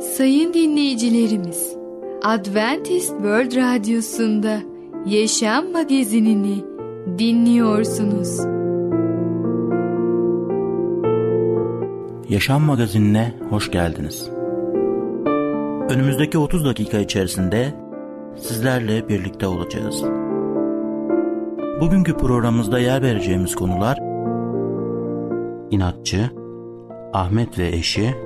Sayın dinleyicilerimiz, Adventist World Radyosu'nda Yaşam Magazinini dinliyorsunuz. Yaşam Magazinine hoş geldiniz. Önümüzdeki 30 dakika içerisinde sizlerle birlikte olacağız. Bugünkü programımızda yer vereceğimiz konular inatçı, Ahmet ve eşi,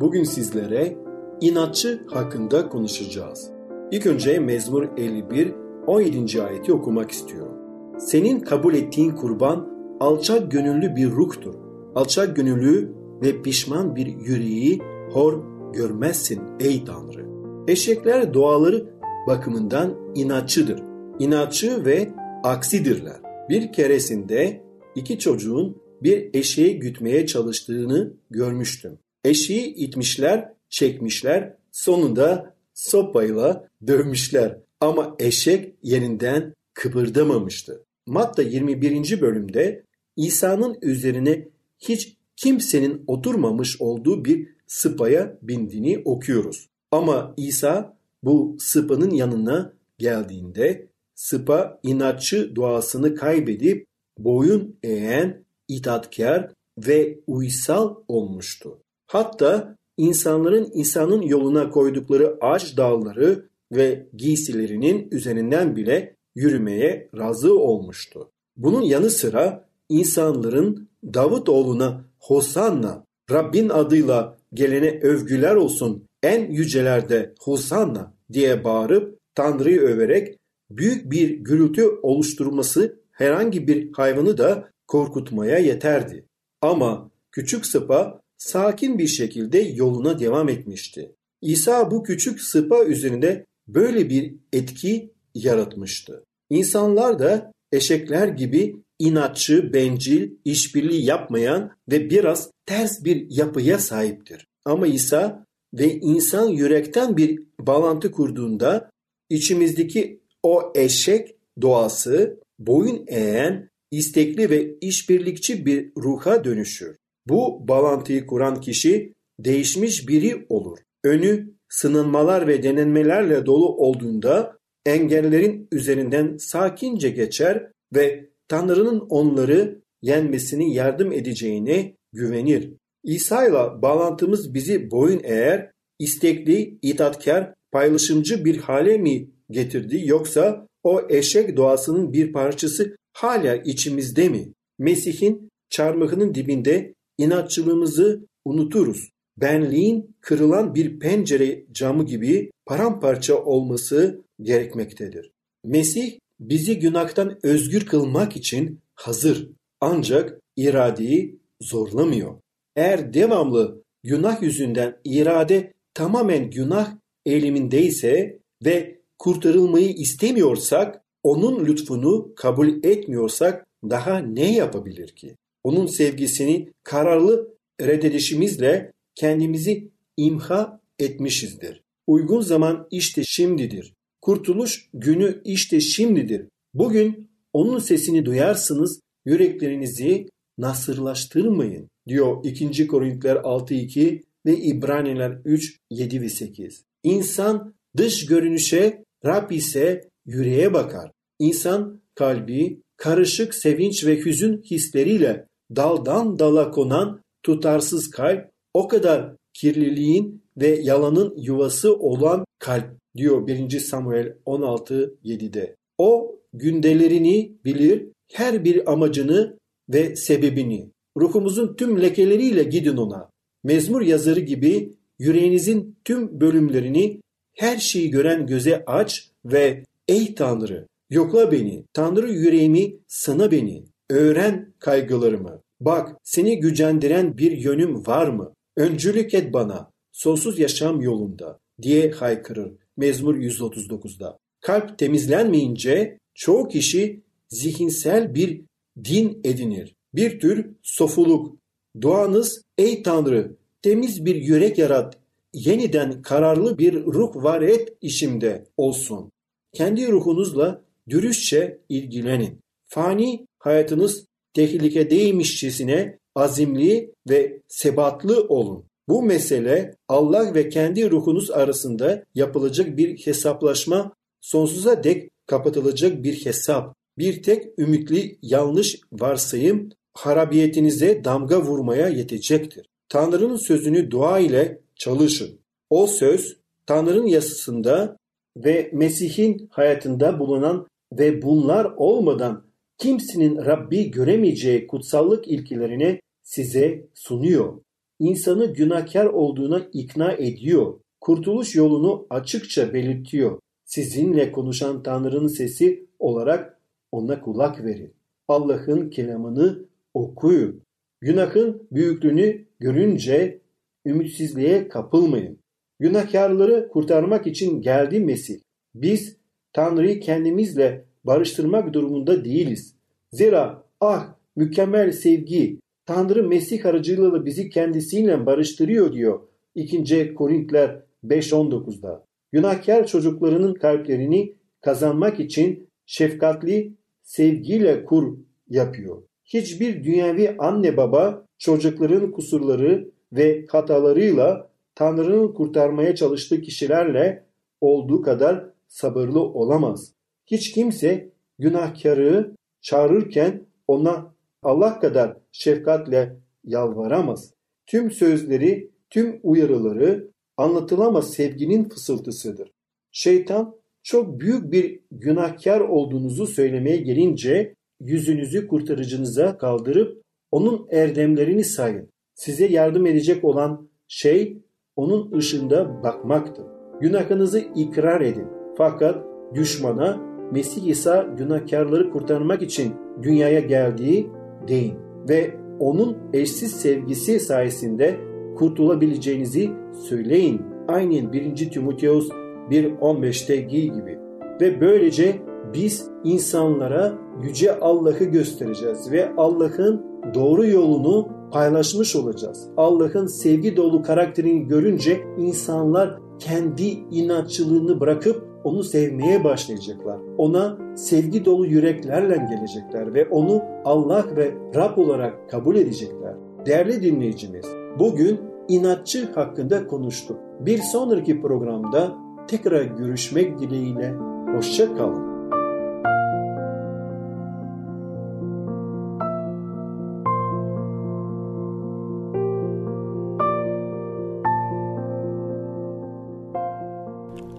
Bugün sizlere inatçı hakkında konuşacağız. İlk önce Mezmur 51 17. ayeti okumak istiyorum. Senin kabul ettiğin kurban alçak gönüllü bir ruhtur. Alçak gönüllü ve pişman bir yüreği hor görmezsin ey Tanrı. Eşekler doğaları bakımından inatçıdır. İnatçı ve aksidirler. Bir keresinde iki çocuğun bir eşeği gütmeye çalıştığını görmüştüm. Eşeği itmişler, çekmişler, sonunda sopayla dövmüşler. Ama eşek yerinden kıpırdamamıştı. Matta 21. bölümde İsa'nın üzerine hiç kimsenin oturmamış olduğu bir sıpaya bindiğini okuyoruz. Ama İsa bu sıpanın yanına geldiğinde sıpa inatçı doğasını kaybedip boyun eğen, itaatkar ve uysal olmuştu. Hatta insanların İsa'nın yoluna koydukları ağaç dalları ve giysilerinin üzerinden bile yürümeye razı olmuştu. Bunun yanı sıra insanların Davutoğlu'na Hosanna, Rabbin adıyla gelene övgüler olsun en yücelerde Hosanna diye bağırıp Tanrı'yı överek büyük bir gürültü oluşturması herhangi bir hayvanı da korkutmaya yeterdi. Ama küçük sıpa sakin bir şekilde yoluna devam etmişti. İsa bu küçük sıpa üzerinde böyle bir etki yaratmıştı. İnsanlar da eşekler gibi inatçı, bencil, işbirliği yapmayan ve biraz ters bir yapıya sahiptir. Ama İsa ve insan yürekten bir bağlantı kurduğunda içimizdeki o eşek doğası boyun eğen, istekli ve işbirlikçi bir ruha dönüşür. Bu bağlantıyı kuran kişi değişmiş biri olur. Önü sınanmalar ve denenmelerle dolu olduğunda engellerin üzerinden sakince geçer ve Tanrı'nın onları yenmesini yardım edeceğine güvenir. İsa ile bağlantımız bizi boyun eğer, istekli, itaatkar, paylaşımcı bir hale mi getirdi yoksa o eşek doğasının bir parçası hala içimizde mi? Mesih'in çarmıhının dibinde inatçılığımızı unuturuz. Benliğin kırılan bir pencere camı gibi paramparça olması gerekmektedir. Mesih bizi günahtan özgür kılmak için hazır ancak iradeyi zorlamıyor. Eğer devamlı günah yüzünden irade tamamen günah eğilimindeyse ve kurtarılmayı istemiyorsak, onun lütfunu kabul etmiyorsak daha ne yapabilir ki? Onun sevgisini kararlı reddedişimizle kendimizi imha etmişizdir. Uygun zaman işte şimdidir. Kurtuluş günü işte şimdidir. Bugün onun sesini duyarsınız, yüreklerinizi nasırlaştırmayın diyor 2. Korintiler 6.2 ve İbraniler 3, 7 ve 8. İnsan dış görünüşe, Rab ise yüreğe bakar. İnsan kalbi karışık sevinç ve hüzün hisleriyle daldan dala konan tutarsız kalp o kadar kirliliğin ve yalanın yuvası olan kalp diyor 1. Samuel 16.7'de. O gündelerini bilir, her bir amacını ve sebebini. Ruhumuzun tüm lekeleriyle gidin ona. Mezmur yazarı gibi yüreğinizin tüm bölümlerini her şeyi gören göze aç ve ey Tanrı yokla beni, Tanrı yüreğimi sana beni, öğren kaygılarımı. Bak seni gücendiren bir yönüm var mı? Öncülük et bana, sonsuz yaşam yolunda diye haykırır Mezmur 139'da. Kalp temizlenmeyince çoğu kişi zihinsel bir din edinir. Bir tür sofuluk. Duanız ey Tanrı temiz bir yürek yarat, yeniden kararlı bir ruh var et işimde olsun. Kendi ruhunuzla dürüstçe ilgilenin. Fani hayatınız tehlikedeymişçesine azimli ve sebatlı olun. Bu mesele Allah ve kendi ruhunuz arasında yapılacak bir hesaplaşma, sonsuza dek kapatılacak bir hesap. Bir tek ümitli yanlış varsayım harabiyetinize damga vurmaya yetecektir. Tanrı'nın sözünü dua ile çalışın. O söz Tanrı'nın yasasında ve Mesih'in hayatında bulunan ve bunlar olmadan kimsenin Rabbi göremeyeceği kutsallık ilkelerini size sunuyor. İnsanı günahkar olduğuna ikna ediyor. Kurtuluş yolunu açıkça belirtiyor. Sizinle konuşan Tanrı'nın sesi olarak ona kulak verin. Allah'ın kelamını okuyun. Günahın büyüklüğünü görünce ümitsizliğe kapılmayın. Günahkarları kurtarmak için geldi Mesih. Biz Tanrı'yı kendimizle barıştırmak durumunda değiliz. Zira ah mükemmel sevgi Tanrı Mesih aracılığıyla bizi kendisiyle barıştırıyor diyor 2. Korintler 5.19'da. Günahkar çocuklarının kalplerini kazanmak için şefkatli sevgiyle kur yapıyor. Hiçbir dünyevi anne baba çocukların kusurları ve hatalarıyla Tanrı'nın kurtarmaya çalıştığı kişilerle olduğu kadar sabırlı olamaz. Hiç kimse günahkarı çağırırken ona Allah kadar şefkatle yalvaramaz. Tüm sözleri, tüm uyarıları anlatılamaz sevginin fısıltısıdır. Şeytan çok büyük bir günahkar olduğunuzu söylemeye gelince yüzünüzü kurtarıcınıza kaldırıp onun erdemlerini sayın. Size yardım edecek olan şey onun ışığında bakmaktır. Günahınızı ikrar edin. Fakat düşmana Mesih İsa günahkarları kurtarmak için dünyaya geldiği deyin ve onun eşsiz sevgisi sayesinde kurtulabileceğinizi söyleyin. Aynen 1. Timoteus 1.15'teki gibi. Ve böylece biz insanlara yüce Allah'ı göstereceğiz ve Allah'ın doğru yolunu paylaşmış olacağız. Allah'ın sevgi dolu karakterini görünce insanlar kendi inatçılığını bırakıp onu sevmeye başlayacaklar. Ona sevgi dolu yüreklerle gelecekler ve onu Allah ve Rab olarak kabul edecekler. Değerli dinleyicimiz, bugün inatçı hakkında konuştuk. Bir sonraki programda tekrar görüşmek dileğiyle hoşça kalın.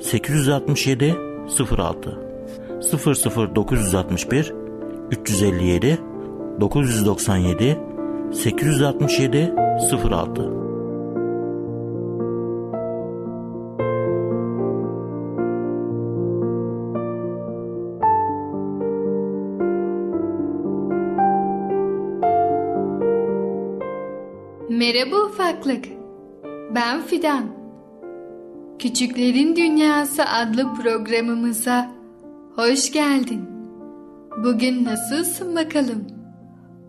867 06 00 961 357 997 867 06 Merhaba ufaklık. Ben Fidan. Küçüklerin Dünyası adlı programımıza hoş geldin. Bugün nasılsın bakalım?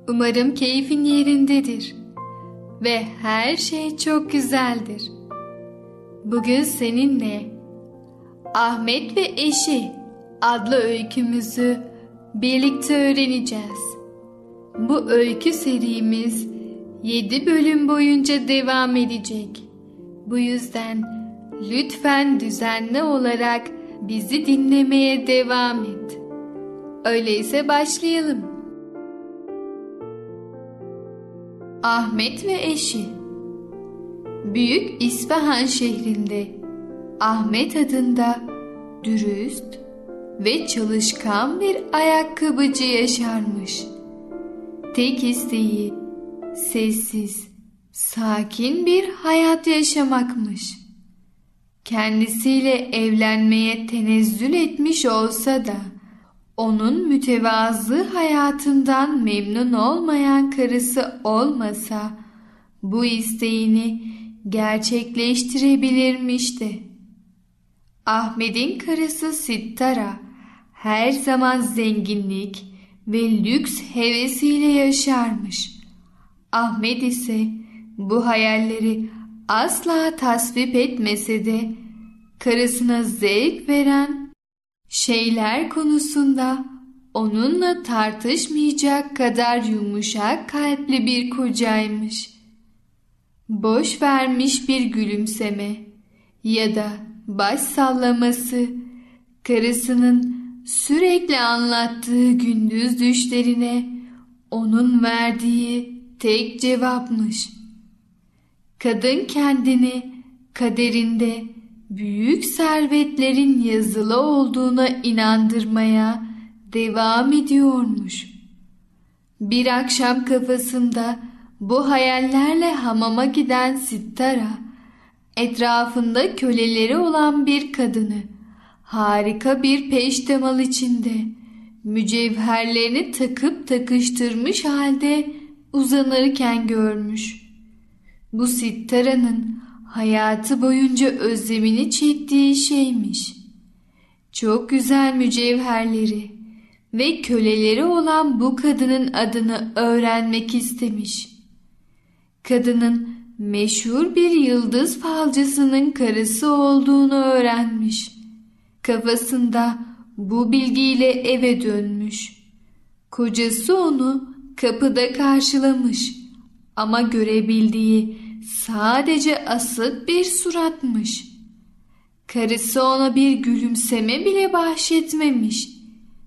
Umarım keyfin yerindedir ve her şey çok güzeldir. Bugün seninle Ahmet ve Eşi adlı öykümüzü birlikte öğreneceğiz. Bu öykü serimiz 7 bölüm boyunca devam edecek. Bu yüzden lütfen düzenli olarak bizi dinlemeye devam et. Öyleyse başlayalım. Ahmet ve eşi Büyük İsfahan şehrinde Ahmet adında dürüst ve çalışkan bir ayakkabıcı yaşarmış. Tek isteği sessiz, sakin bir hayat yaşamakmış. Kendisiyle evlenmeye tenezzül etmiş olsa da onun mütevazı hayatından memnun olmayan karısı olmasa bu isteğini gerçekleştirebilirmişti. Ahmet'in karısı Sittara her zaman zenginlik ve lüks hevesiyle yaşarmış. Ahmet ise bu hayalleri asla tasvip etmese de karısına zevk veren şeyler konusunda onunla tartışmayacak kadar yumuşak kalpli bir kocaymış. Boş vermiş bir gülümseme ya da baş sallaması karısının sürekli anlattığı gündüz düşlerine onun verdiği tek cevapmış. Kadın kendini kaderinde büyük servetlerin yazılı olduğuna inandırmaya devam ediyormuş. Bir akşam kafasında bu hayallerle hamama giden Sittara, etrafında köleleri olan bir kadını, harika bir peştemal içinde, mücevherlerini takıp takıştırmış halde uzanırken görmüş. Bu Sittara'nın hayatı boyunca özlemini çektiği şeymiş. Çok güzel mücevherleri ve köleleri olan bu kadının adını öğrenmek istemiş. Kadının meşhur bir yıldız falcısının karısı olduğunu öğrenmiş. Kafasında bu bilgiyle eve dönmüş. Kocası onu kapıda karşılamış ama görebildiği sadece asık bir suratmış. Karısı ona bir gülümseme bile bahşetmemiş.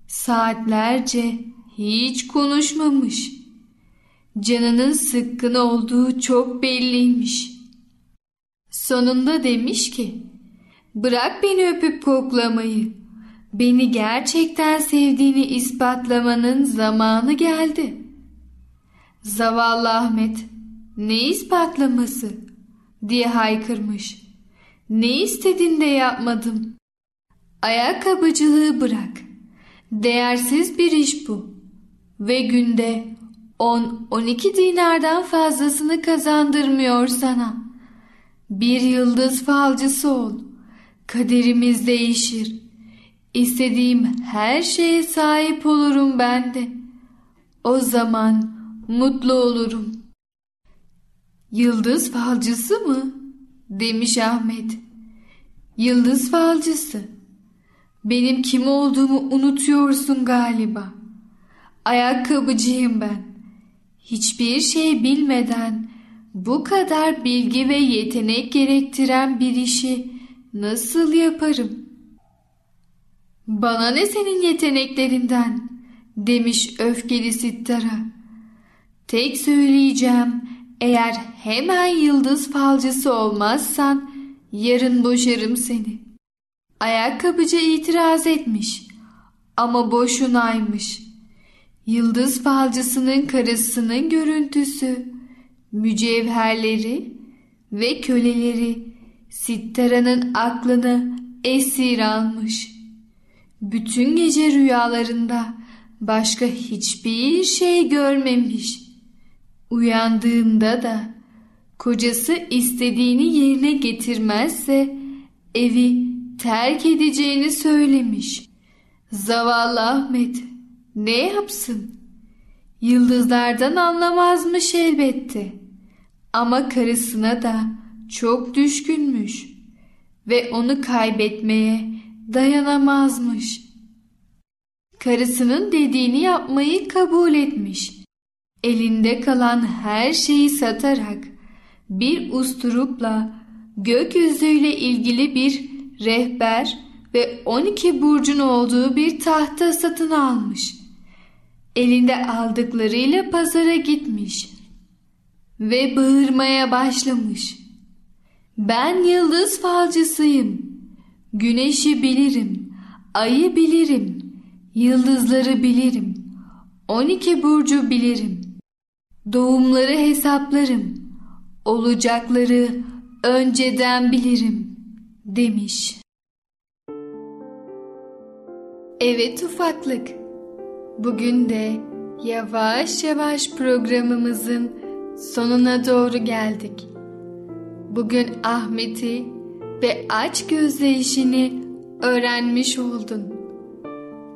Saatlerce hiç konuşmamış. Canının sıkkın olduğu çok belliymiş. Sonunda demiş ki, bırak beni öpüp koklamayı. Beni gerçekten sevdiğini ispatlamanın zamanı geldi. Zavallı Ahmet, ne ispatlaması diye haykırmış. Ne istedin de yapmadım. Ayakkabıcılığı bırak. Değersiz bir iş bu. Ve günde 10-12 dinardan fazlasını kazandırmıyor sana. Bir yıldız falcısı ol. Kaderimiz değişir. İstediğim her şeye sahip olurum ben de. O zaman mutlu olurum. Yıldız falcısı mı? demiş Ahmet. Yıldız falcısı. Benim kim olduğumu unutuyorsun galiba. Ayakkabıcıyım ben. Hiçbir şey bilmeden bu kadar bilgi ve yetenek gerektiren bir işi nasıl yaparım? Bana ne senin yeteneklerinden demiş öfkeli Sittara. Tek söyleyeceğim eğer hemen yıldız falcısı olmazsan yarın boşarım seni. Ayakkabıcı itiraz etmiş ama boşunaymış. Yıldız falcısının karısının görüntüsü, mücevherleri ve köleleri Sittara'nın aklını esir almış. Bütün gece rüyalarında başka hiçbir şey görmemiş. Uyandığında da kocası istediğini yerine getirmezse evi terk edeceğini söylemiş. Zavallı Ahmet ne yapsın? Yıldızlardan anlamazmış elbette. Ama karısına da çok düşkünmüş. ve onu kaybetmeye dayanamazmış. Karısının dediğini yapmayı kabul etmiş. Elinde kalan her şeyi satarak bir usturupla gökyüzüyle ilgili bir rehber ve 12 burcun olduğu bir tahta satın almış. Elinde aldıklarıyla pazara gitmiş ve bağırmaya başlamış. Ben yıldız falcısıyım. Güneşi bilirim, ayı bilirim, yıldızları bilirim. 12 burcu bilirim. Doğumları hesaplarım. Olacakları önceden bilirim demiş. Evet ufaklık. Bugün de yavaş yavaş programımızın sonuna doğru geldik. Bugün Ahmet'i ve aç gözle işini öğrenmiş oldun.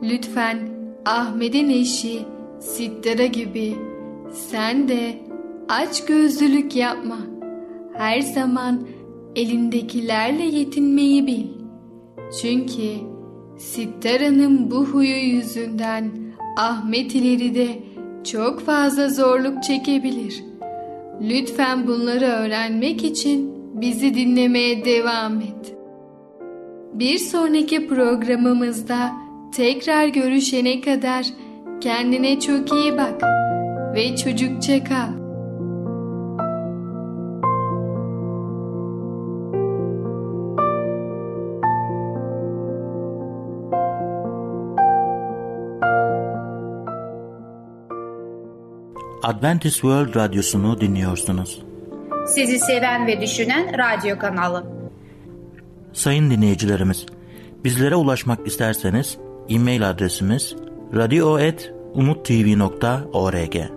Lütfen Ahmet'in eşi Sittara gibi sen de aç gözlülük yapma. Her zaman elindekilerle yetinmeyi bil. Çünkü Sittara'nın bu huyu yüzünden Ahmet ileride çok fazla zorluk çekebilir. Lütfen bunları öğrenmek için bizi dinlemeye devam et. Bir sonraki programımızda tekrar görüşene kadar kendine çok iyi bak ve çocukça kal. Adventist World Radyosu'nu dinliyorsunuz. Sizi seven ve düşünen radyo kanalı. Sayın dinleyicilerimiz, bizlere ulaşmak isterseniz e-mail adresimiz radio.umutv.org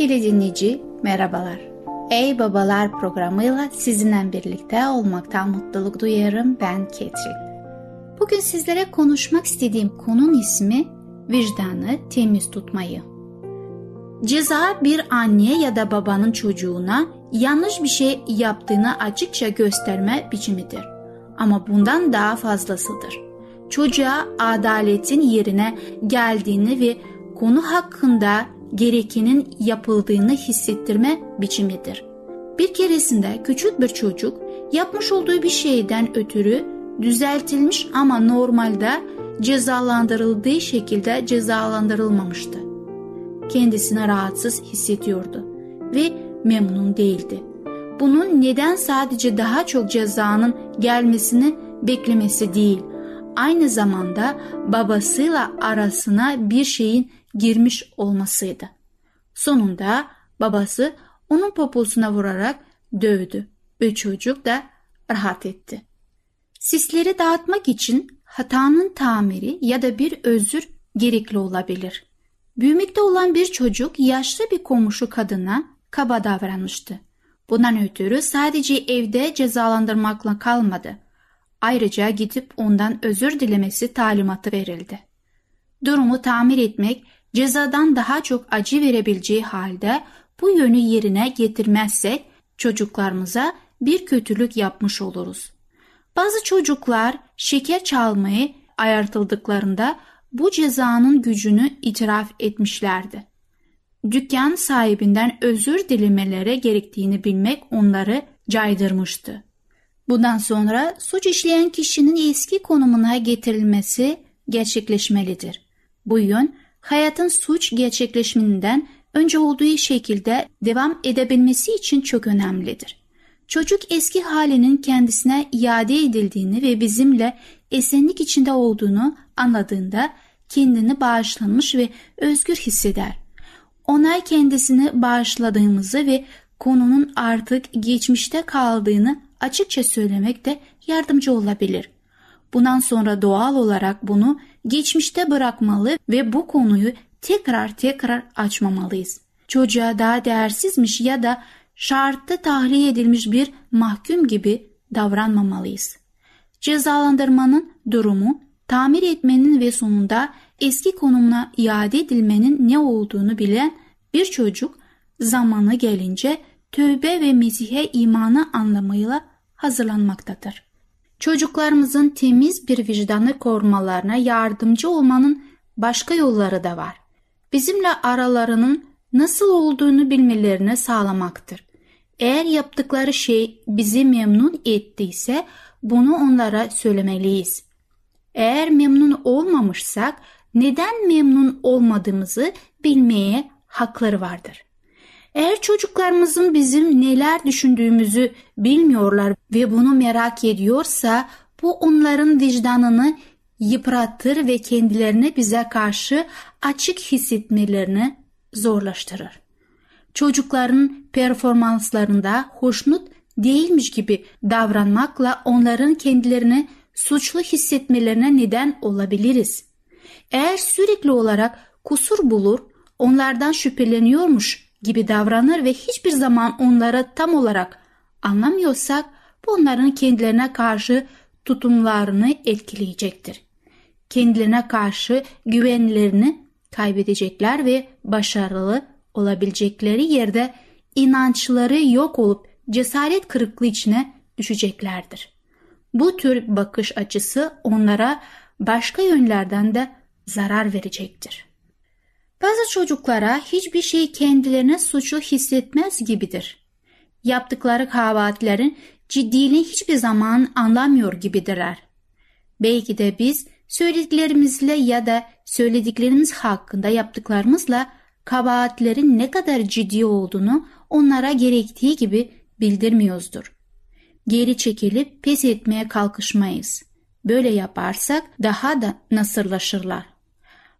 Sevgili dinleyici merhabalar. Ey Babalar programıyla sizinle birlikte olmaktan mutluluk duyarım ben Ketrin. Bugün sizlere konuşmak istediğim konun ismi vicdanı temiz tutmayı. Ceza bir anne ya da babanın çocuğuna yanlış bir şey yaptığını açıkça gösterme biçimidir. Ama bundan daha fazlasıdır. Çocuğa adaletin yerine geldiğini ve konu hakkında gerekenin yapıldığını hissettirme biçimidir. Bir keresinde küçük bir çocuk yapmış olduğu bir şeyden ötürü düzeltilmiş ama normalde cezalandırıldığı şekilde cezalandırılmamıştı. Kendisine rahatsız hissediyordu ve memnun değildi. Bunun neden sadece daha çok cezanın gelmesini beklemesi değil, aynı zamanda babasıyla arasına bir şeyin girmiş olmasıydı. Sonunda babası onun poposuna vurarak dövdü ve çocuk da rahat etti. Sisleri dağıtmak için hatanın tamiri ya da bir özür gerekli olabilir. Büyümekte olan bir çocuk yaşlı bir komşu kadına kaba davranmıştı. Bundan ötürü sadece evde cezalandırmakla kalmadı. Ayrıca gidip ondan özür dilemesi talimatı verildi. Durumu tamir etmek cezadan daha çok acı verebileceği halde bu yönü yerine getirmezsek çocuklarımıza bir kötülük yapmış oluruz. Bazı çocuklar şeker çalmayı ayartıldıklarında bu cezanın gücünü itiraf etmişlerdi. Dükkan sahibinden özür dilemeleri gerektiğini bilmek onları caydırmıştı. Bundan sonra suç işleyen kişinin eski konumuna getirilmesi gerçekleşmelidir. Bu yön hayatın suç gerçekleşiminden önce olduğu şekilde devam edebilmesi için çok önemlidir. Çocuk eski halinin kendisine iade edildiğini ve bizimle esenlik içinde olduğunu anladığında kendini bağışlanmış ve özgür hisseder. ona kendisini bağışladığımızı ve konunun artık geçmişte kaldığını açıkça söylemek de yardımcı olabilir. Bundan sonra doğal olarak bunu geçmişte bırakmalı ve bu konuyu tekrar tekrar açmamalıyız. Çocuğa daha değersizmiş ya da şartlı tahliye edilmiş bir mahkum gibi davranmamalıyız. Cezalandırmanın durumu, tamir etmenin ve sonunda eski konumuna iade edilmenin ne olduğunu bilen bir çocuk zamanı gelince tövbe ve Mesih'e imanı anlamıyla hazırlanmaktadır. Çocuklarımızın temiz bir vicdanı korumalarına yardımcı olmanın başka yolları da var. Bizimle aralarının nasıl olduğunu bilmelerini sağlamaktır. Eğer yaptıkları şey bizi memnun ettiyse bunu onlara söylemeliyiz. Eğer memnun olmamışsak neden memnun olmadığımızı bilmeye hakları vardır. Eğer çocuklarımızın bizim neler düşündüğümüzü bilmiyorlar ve bunu merak ediyorsa bu onların vicdanını yıpratır ve kendilerini bize karşı açık hissetmelerini zorlaştırır. Çocukların performanslarında hoşnut değilmiş gibi davranmakla onların kendilerini suçlu hissetmelerine neden olabiliriz. Eğer sürekli olarak kusur bulur, onlardan şüpheleniyormuş gibi davranır ve hiçbir zaman onlara tam olarak anlamıyorsak bu onların kendilerine karşı tutumlarını etkileyecektir. Kendilerine karşı güvenlerini kaybedecekler ve başarılı olabilecekleri yerde inançları yok olup cesaret kırıklığı içine düşeceklerdir. Bu tür bakış açısı onlara başka yönlerden de zarar verecektir. Bazı çocuklara hiçbir şey kendilerine suçlu hissetmez gibidir. Yaptıkları kabahatlerin ciddiliğini hiçbir zaman anlamıyor gibidirler. Belki de biz söylediklerimizle ya da söylediklerimiz hakkında yaptıklarımızla kabahatlerin ne kadar ciddi olduğunu onlara gerektiği gibi bildirmiyoruzdur. Geri çekilip pes etmeye kalkışmayız. Böyle yaparsak daha da nasırlaşırlar.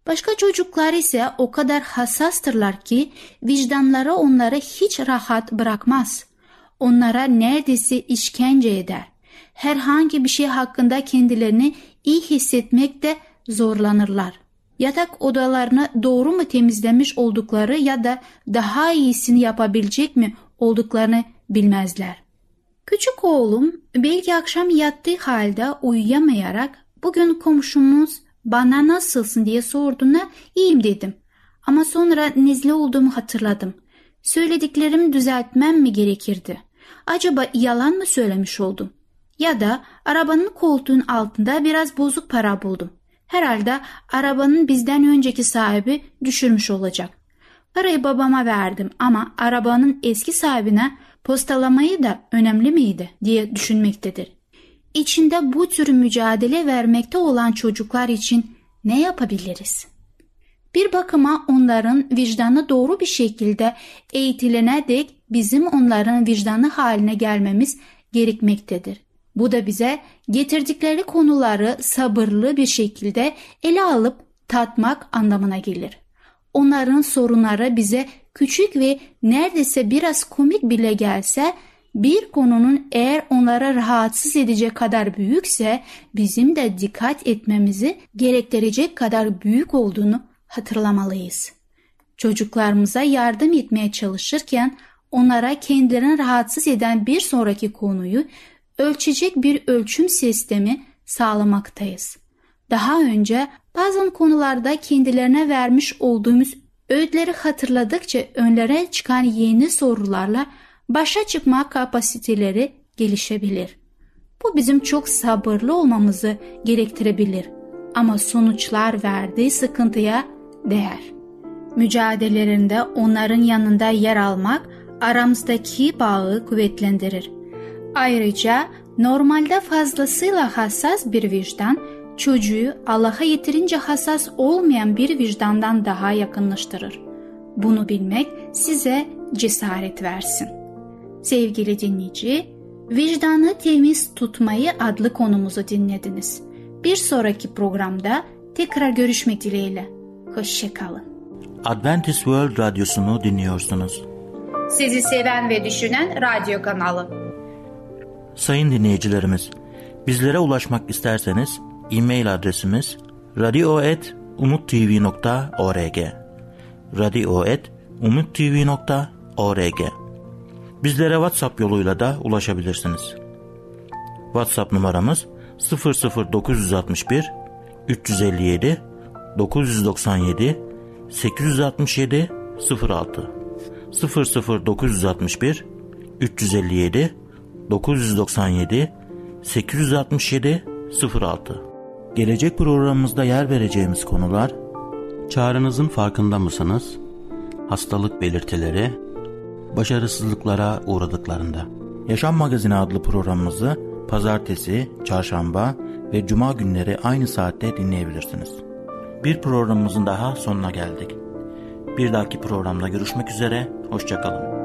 Başka çocuklar ise o kadar hassastırlar ki vicdanları onları hiç rahat bırakmaz. Onlara neredeyse işkence eder. Herhangi bir şey hakkında kendilerini iyi hissetmekte zorlanırlar. Yatak odalarını doğru mu temizlemiş oldukları ya da daha iyisini yapabilecek mi olduklarını bilmezler. Küçük oğlum belki akşam yattığı halde uyuyamayarak bugün komşumuz bana nasılsın diye sorduğuna iyiyim dedim. Ama sonra nezle olduğumu hatırladım. Söylediklerimi düzeltmem mi gerekirdi? Acaba yalan mı söylemiş oldum? Ya da arabanın koltuğun altında biraz bozuk para buldum. Herhalde arabanın bizden önceki sahibi düşürmüş olacak. Parayı babama verdim ama arabanın eski sahibine postalamayı da önemli miydi diye düşünmektedir. İçinde bu tür mücadele vermekte olan çocuklar için ne yapabiliriz? Bir bakıma onların vicdanı doğru bir şekilde eğitilene dek bizim onların vicdanı haline gelmemiz gerekmektedir. Bu da bize getirdikleri konuları sabırlı bir şekilde ele alıp tatmak anlamına gelir. Onların sorunları bize küçük ve neredeyse biraz komik bile gelse bir konunun eğer onlara rahatsız edecek kadar büyükse bizim de dikkat etmemizi gerektirecek kadar büyük olduğunu hatırlamalıyız. Çocuklarımıza yardım etmeye çalışırken onlara kendilerini rahatsız eden bir sonraki konuyu ölçecek bir ölçüm sistemi sağlamaktayız. Daha önce bazı konularda kendilerine vermiş olduğumuz öğütleri hatırladıkça önlere çıkan yeni sorularla başa çıkma kapasiteleri gelişebilir. Bu bizim çok sabırlı olmamızı gerektirebilir ama sonuçlar verdiği sıkıntıya değer. Mücadelelerinde onların yanında yer almak aramızdaki bağı kuvvetlendirir. Ayrıca normalde fazlasıyla hassas bir vicdan çocuğu Allah'a yeterince hassas olmayan bir vicdandan daha yakınlaştırır. Bunu bilmek size cesaret versin. Sevgili dinleyici, vicdanı temiz tutmayı adlı konumuzu dinlediniz. Bir sonraki programda tekrar görüşmek dileğiyle. Hoşçakalın. Adventist World Radyosu'nu dinliyorsunuz. Sizi seven ve düşünen radyo kanalı. Sayın dinleyicilerimiz, bizlere ulaşmak isterseniz e-mail adresimiz radio.umutv.org radio.umutv.org Bizlere WhatsApp yoluyla da ulaşabilirsiniz. WhatsApp numaramız 00961 357 997 867 06 00961 357 997 867 06 Gelecek programımızda yer vereceğimiz konular Çağrınızın farkında mısınız? Hastalık belirtileri Başarısızlıklara uğradıklarında Yaşam Magazini adlı programımızı pazartesi, çarşamba ve cuma günleri aynı saatte dinleyebilirsiniz. Bir programımızın daha sonuna geldik. Bir dahaki programda görüşmek üzere, hoşçakalın.